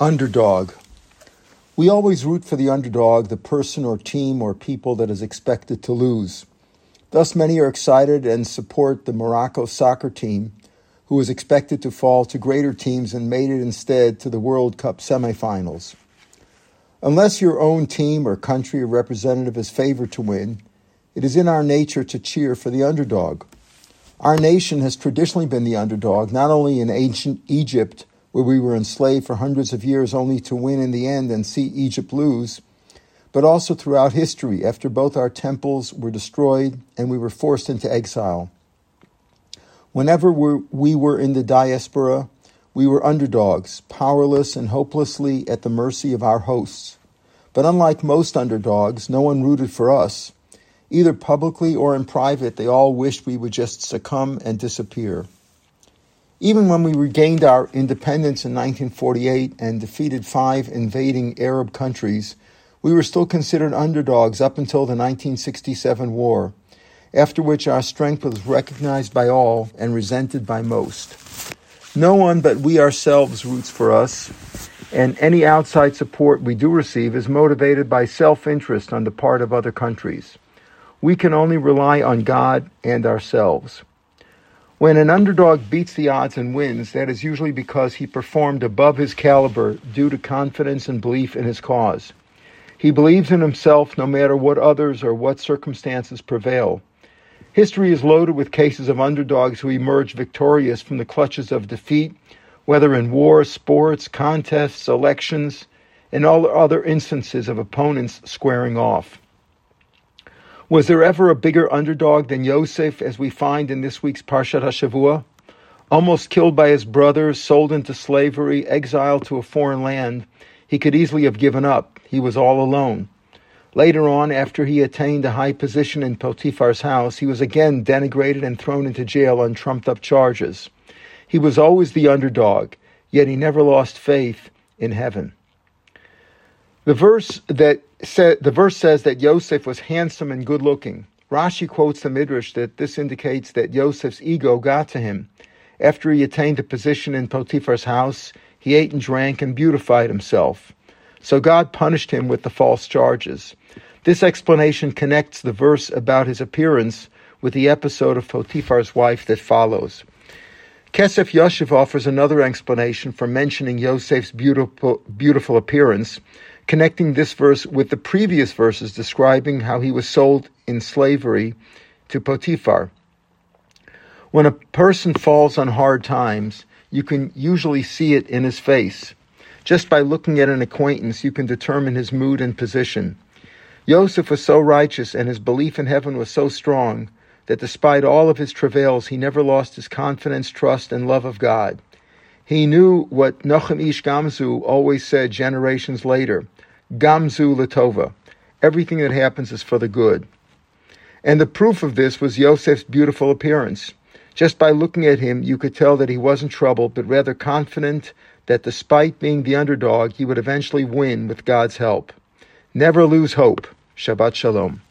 Underdog. We always root for the underdog, the person or team or people that is expected to lose. Thus, many are excited and support the Morocco soccer team, who was expected to fall to greater teams and made it instead to the World Cup semifinals. Unless your own team or country or representative is favored to win, it is in our nature to cheer for the underdog. Our nation has traditionally been the underdog, not only in ancient Egypt, where we were enslaved for hundreds of years only to win in the end and see Egypt lose, but also throughout history after both our temples were destroyed and we were forced into exile. Whenever we were in the diaspora, we were underdogs, powerless and hopelessly at the mercy of our hosts. But unlike most underdogs, no one rooted for us. Either publicly or in private, they all wished we would just succumb and disappear. Even when we regained our independence in 1948 and defeated five invading Arab countries, we were still considered underdogs up until the 1967 war, after which our strength was recognized by all and resented by most. No one but we ourselves roots for us, and any outside support we do receive is motivated by self interest on the part of other countries. We can only rely on God and ourselves. When an underdog beats the odds and wins, that is usually because he performed above his caliber due to confidence and belief in his cause. He believes in himself no matter what others or what circumstances prevail. History is loaded with cases of underdogs who emerge victorious from the clutches of defeat, whether in war, sports, contests, elections, and all other instances of opponents squaring off. Was there ever a bigger underdog than Yosef, as we find in this week's Parshat HaShavua? Almost killed by his brothers, sold into slavery, exiled to a foreign land, he could easily have given up. He was all alone. Later on, after he attained a high position in Potiphar's house, he was again denigrated and thrown into jail on trumped up charges. He was always the underdog, yet he never lost faith in heaven. The verse that said the verse says that Yosef was handsome and good looking. Rashi quotes the Midrash that this indicates that Yosef's ego got to him. After he attained a position in Potiphar's house, he ate and drank and beautified himself. So God punished him with the false charges. This explanation connects the verse about his appearance with the episode of Potiphar's wife that follows. Kesef Yosef offers another explanation for mentioning Yosef's beautiful, beautiful appearance connecting this verse with the previous verses describing how he was sold in slavery to Potiphar. When a person falls on hard times, you can usually see it in his face. Just by looking at an acquaintance, you can determine his mood and position. Joseph was so righteous and his belief in heaven was so strong that despite all of his travails, he never lost his confidence, trust, and love of God. He knew what Nochem Ish Gamzu always said generations later Gamzu Latova. Everything that happens is for the good. And the proof of this was Yosef's beautiful appearance. Just by looking at him, you could tell that he wasn't troubled, but rather confident that despite being the underdog, he would eventually win with God's help. Never lose hope. Shabbat Shalom.